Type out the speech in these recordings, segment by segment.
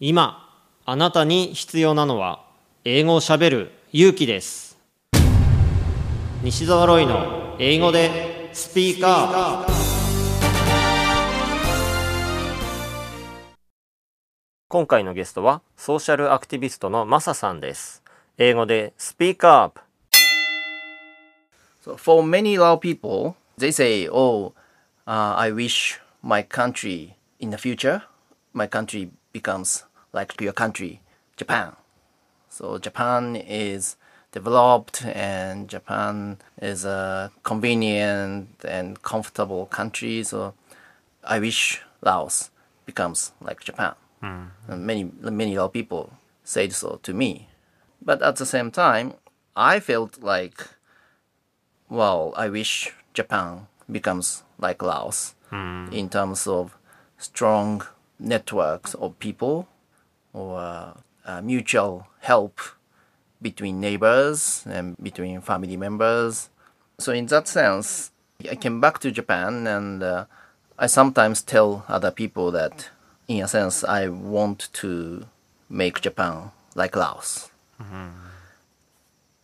今あなたに必要なのは英語をしゃべる勇気です西澤ロイの英語でスピーカー今回のゲストはソーシャルアクティビストのマサさんです英語でスピーカー So for many Lao people, they say, "Oh, uh, I wish my country in the future, my country becomes like your country, Japan." So Japan is developed, and Japan is a convenient and comfortable country. So I wish Laos becomes like Japan. Hmm. And many many Lao people said so to me, but at the same time, I felt like well, I wish Japan becomes like Laos hmm. in terms of strong networks of people or uh, mutual help between neighbors and between family members. So, in that sense, I came back to Japan and uh, I sometimes tell other people that, in a sense, I want to make Japan like Laos.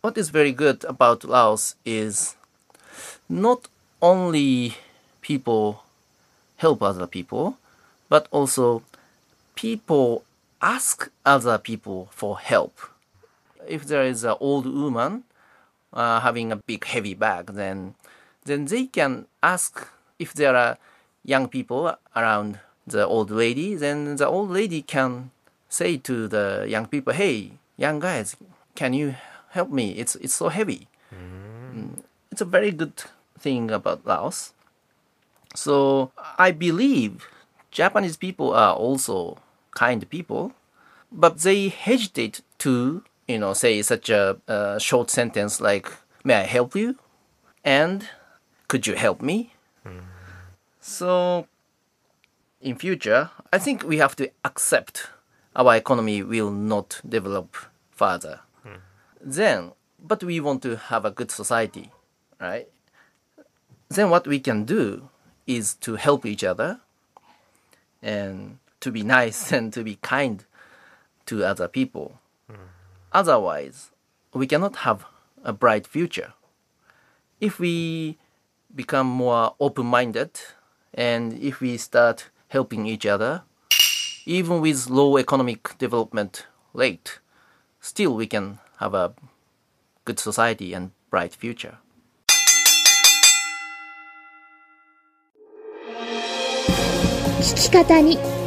What is very good about Laos is not only people help other people, but also people ask other people for help. If there is an old woman uh, having a big heavy bag, then then they can ask if there are young people around the old lady. Then the old lady can say to the young people, "Hey, young guys, can you help me? It's it's so heavy." Mm, It's a very good thing about Laos. So I believe Japanese people are also kind people, but they hesitate to, you know, say such a, a short sentence like, "May I help you?" and "Could you help me?" So in future, I think we have to accept our economy will not develop further. Then, but we want to have a good society, right? Then what we can do is to help each other and to be nice and to be kind to other people. Otherwise, we cannot have a bright future. If we become more open minded and if we start helping each other, even with low economic development rate, still we can have a good society and bright future.